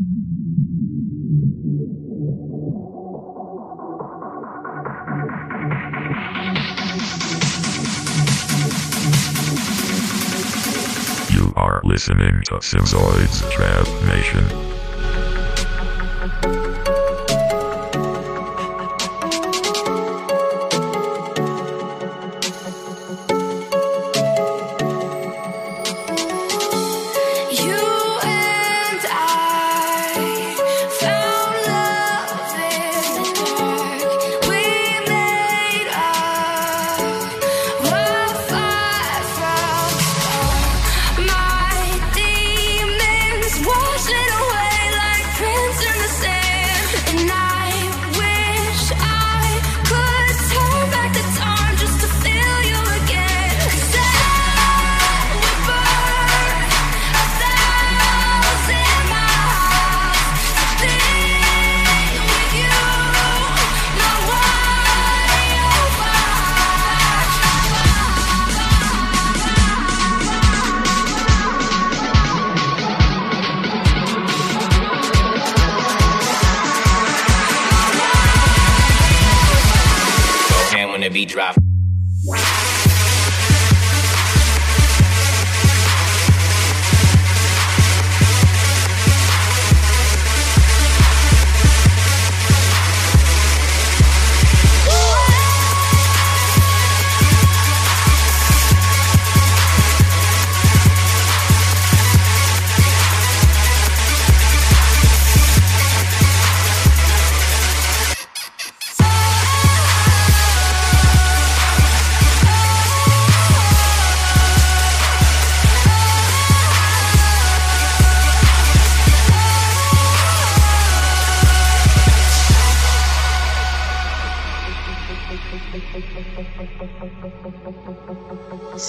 You are listening to Simzoid's Trap Nation.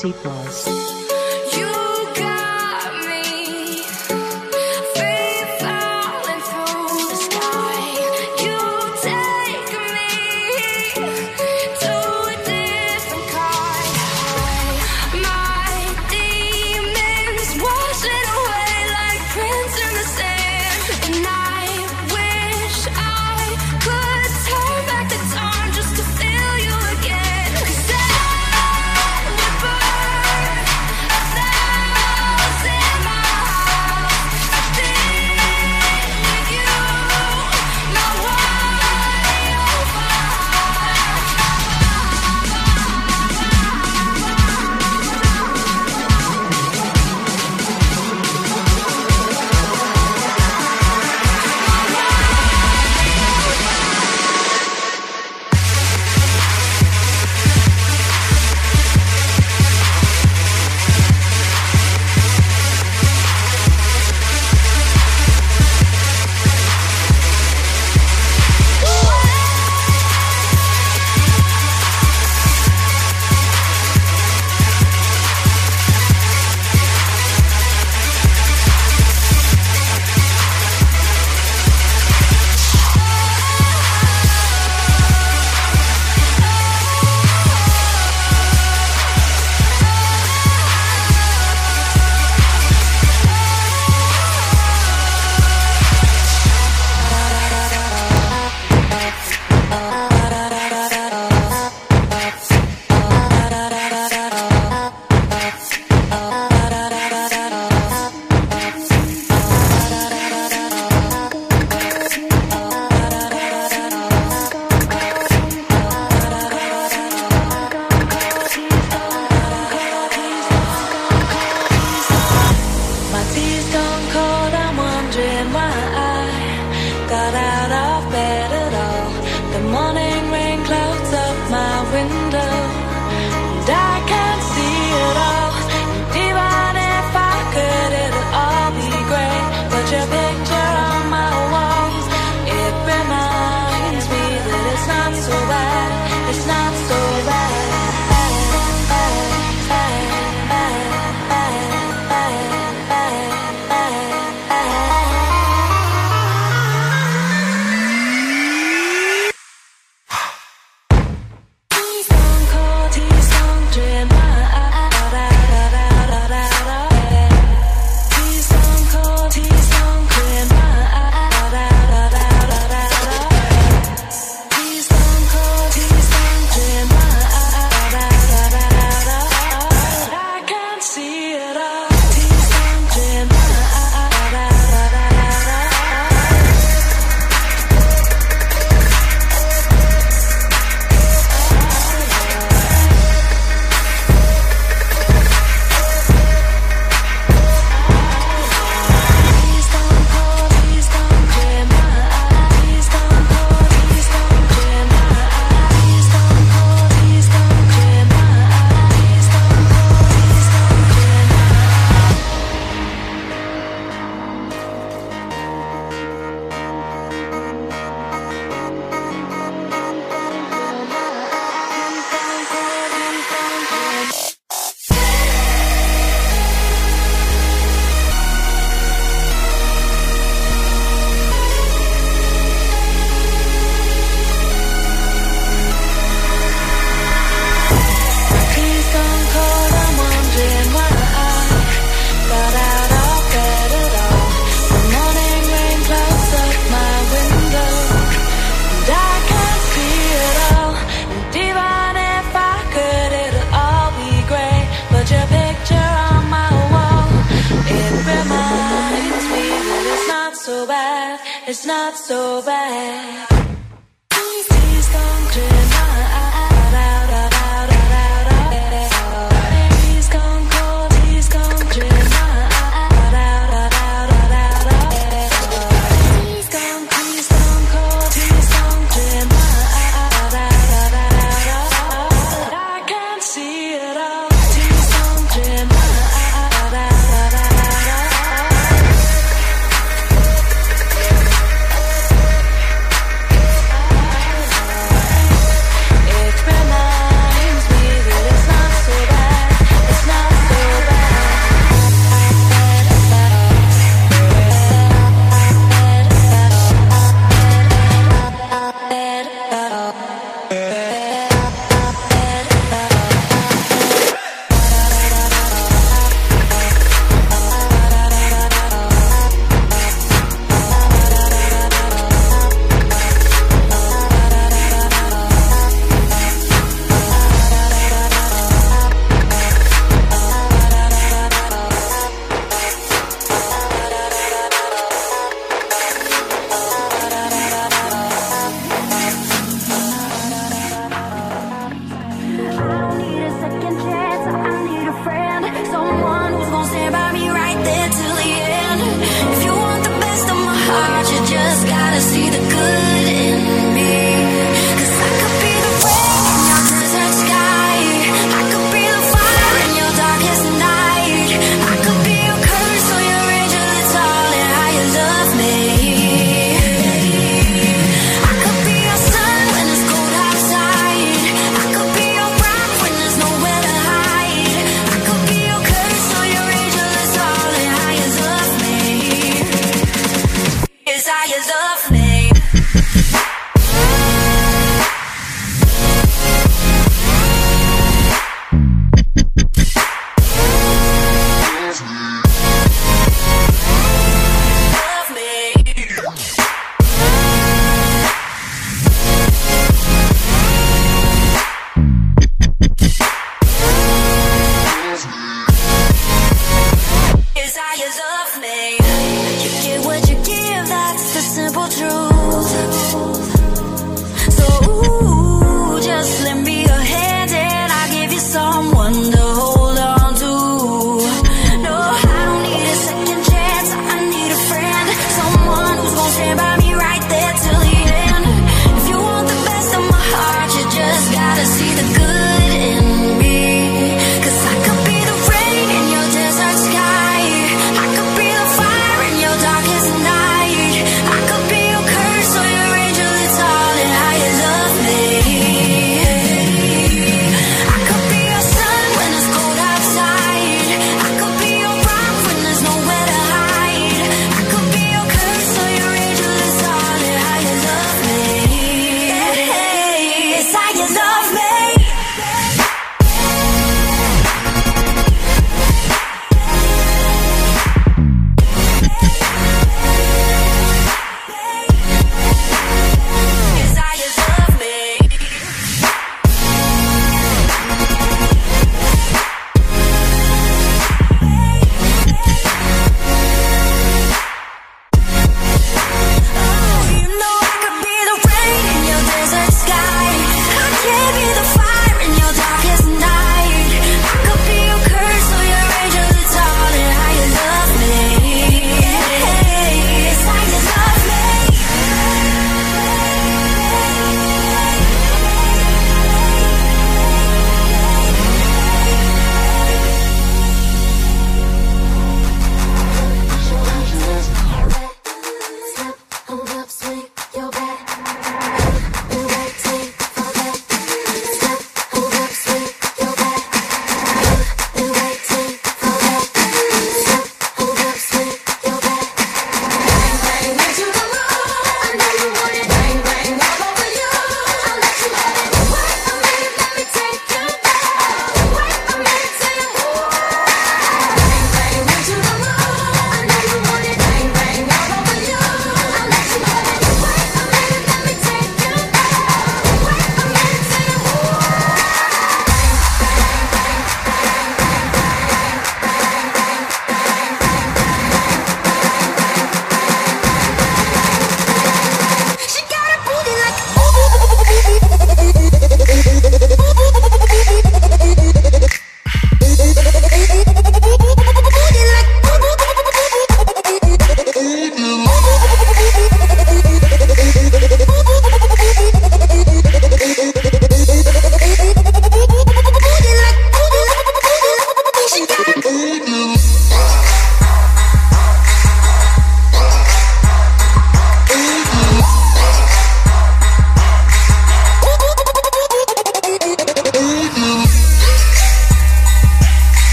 seatbelt.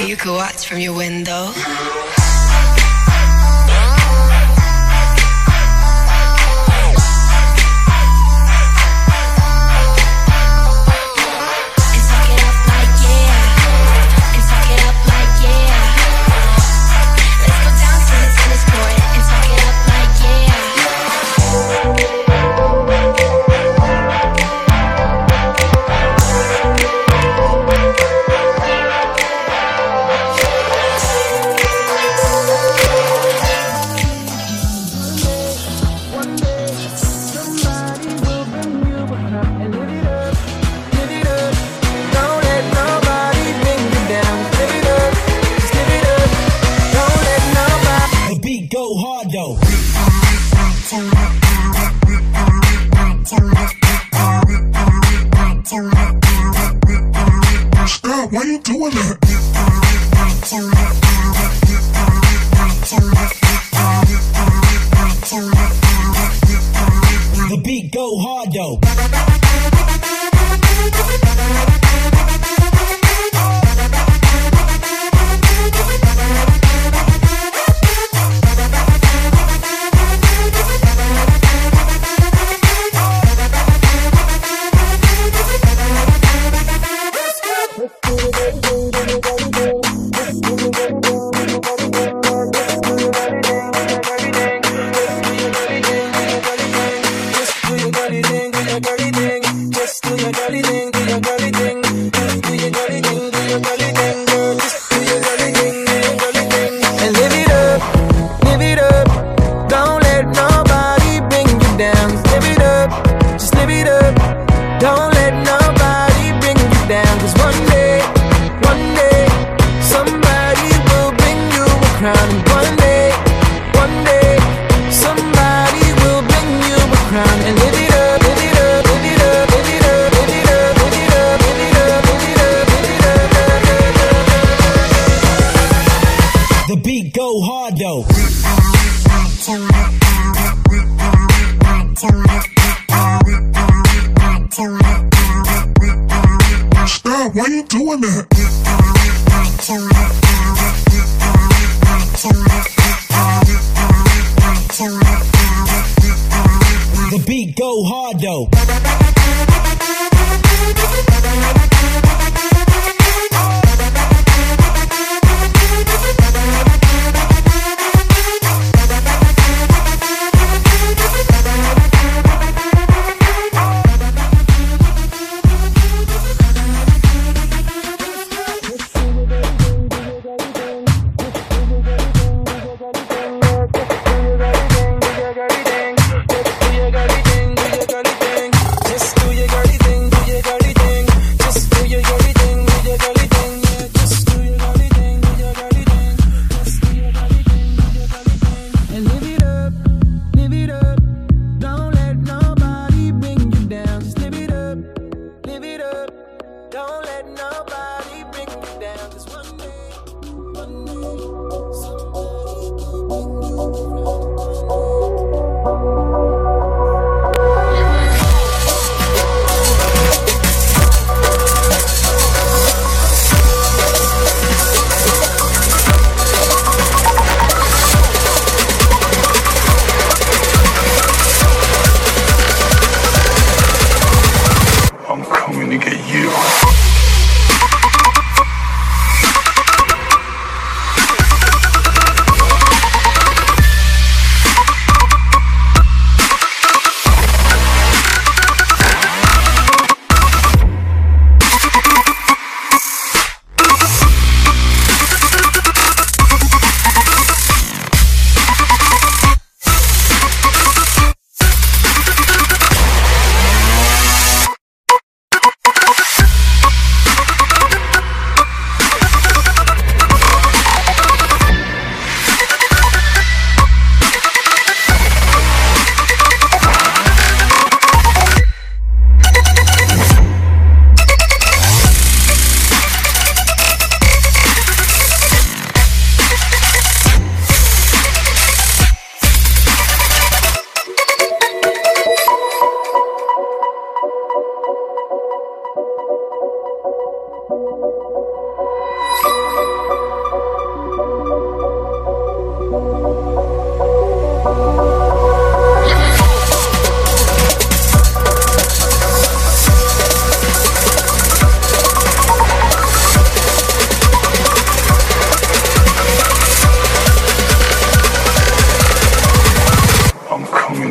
You could watch from your window.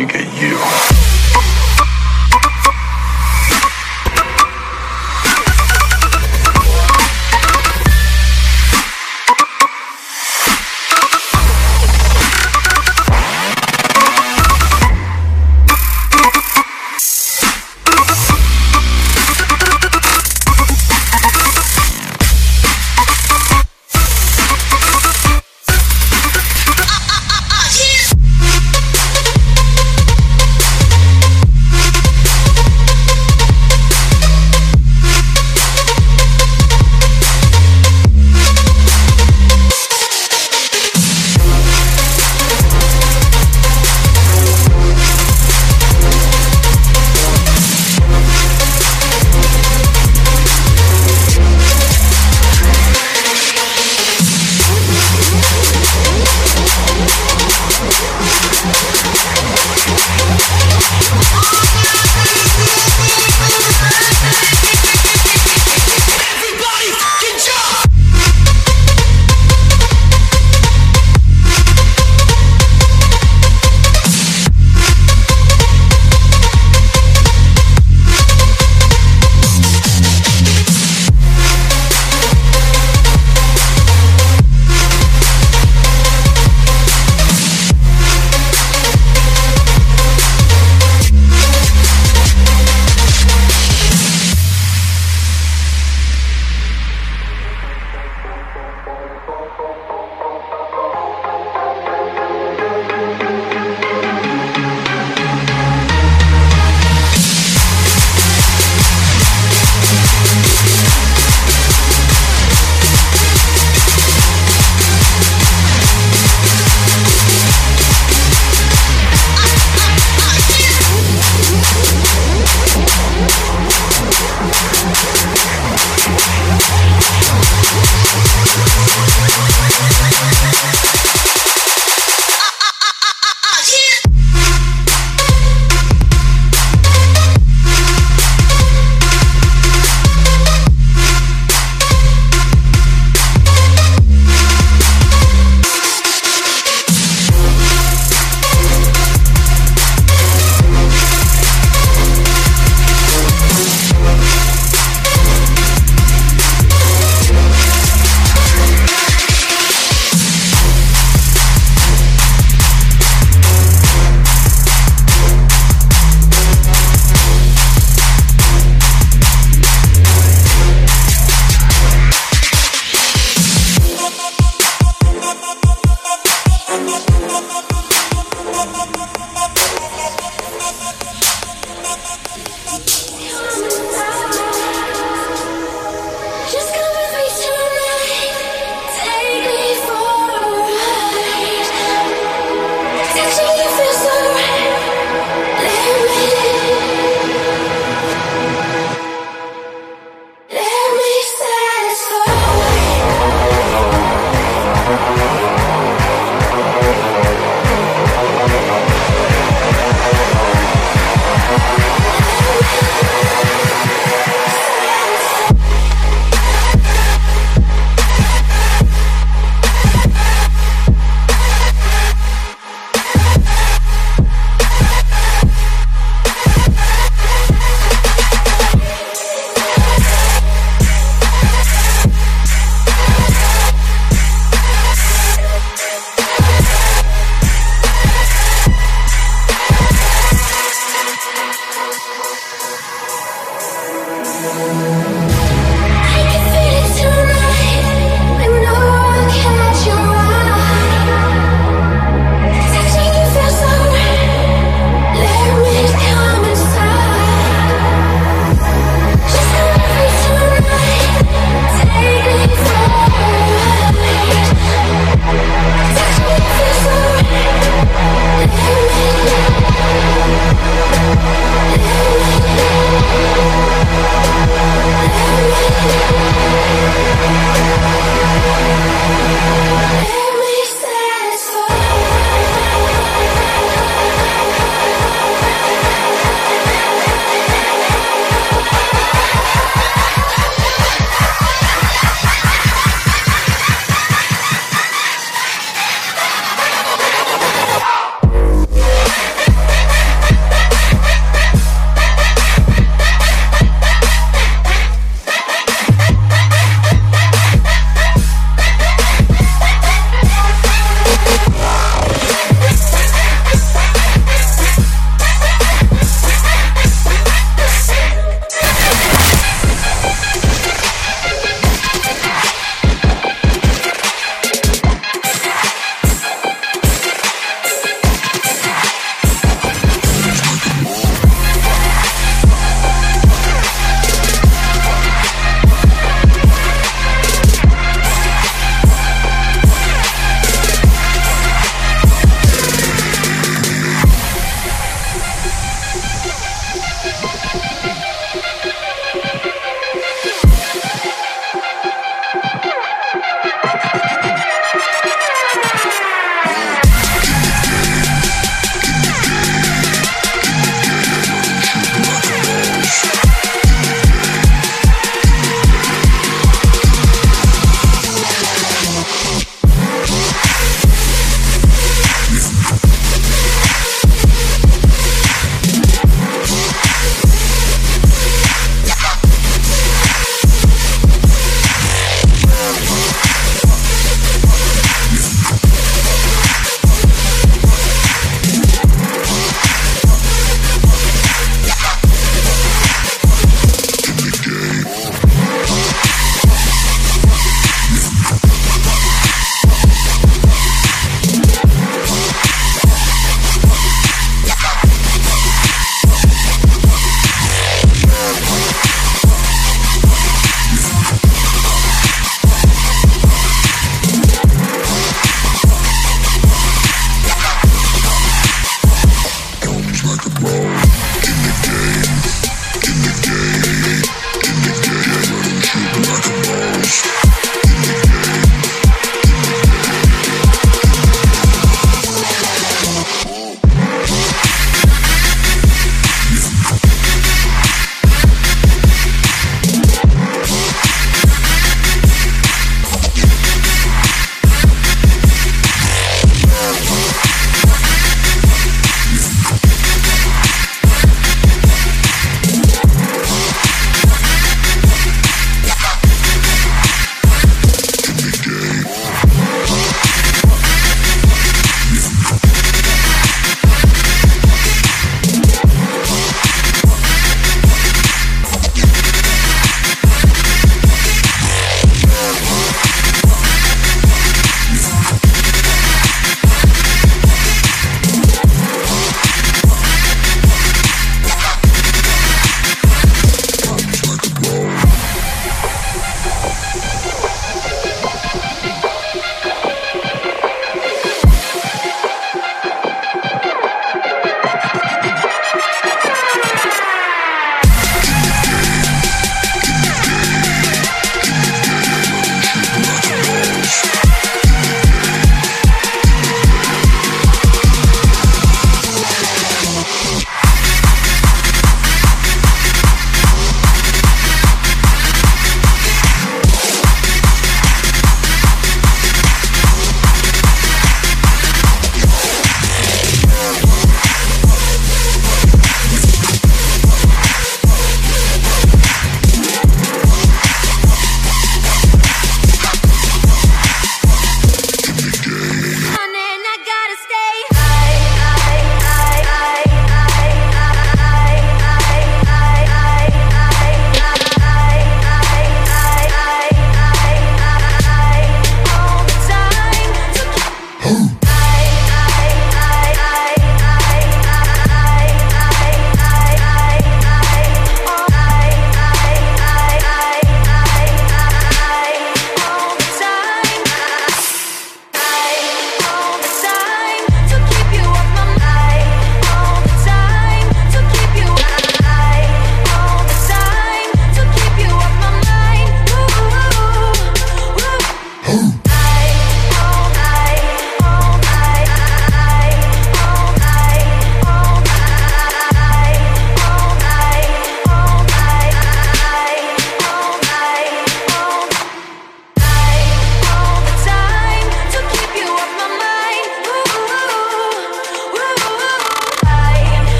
you get used.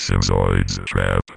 Simzoid's Trap.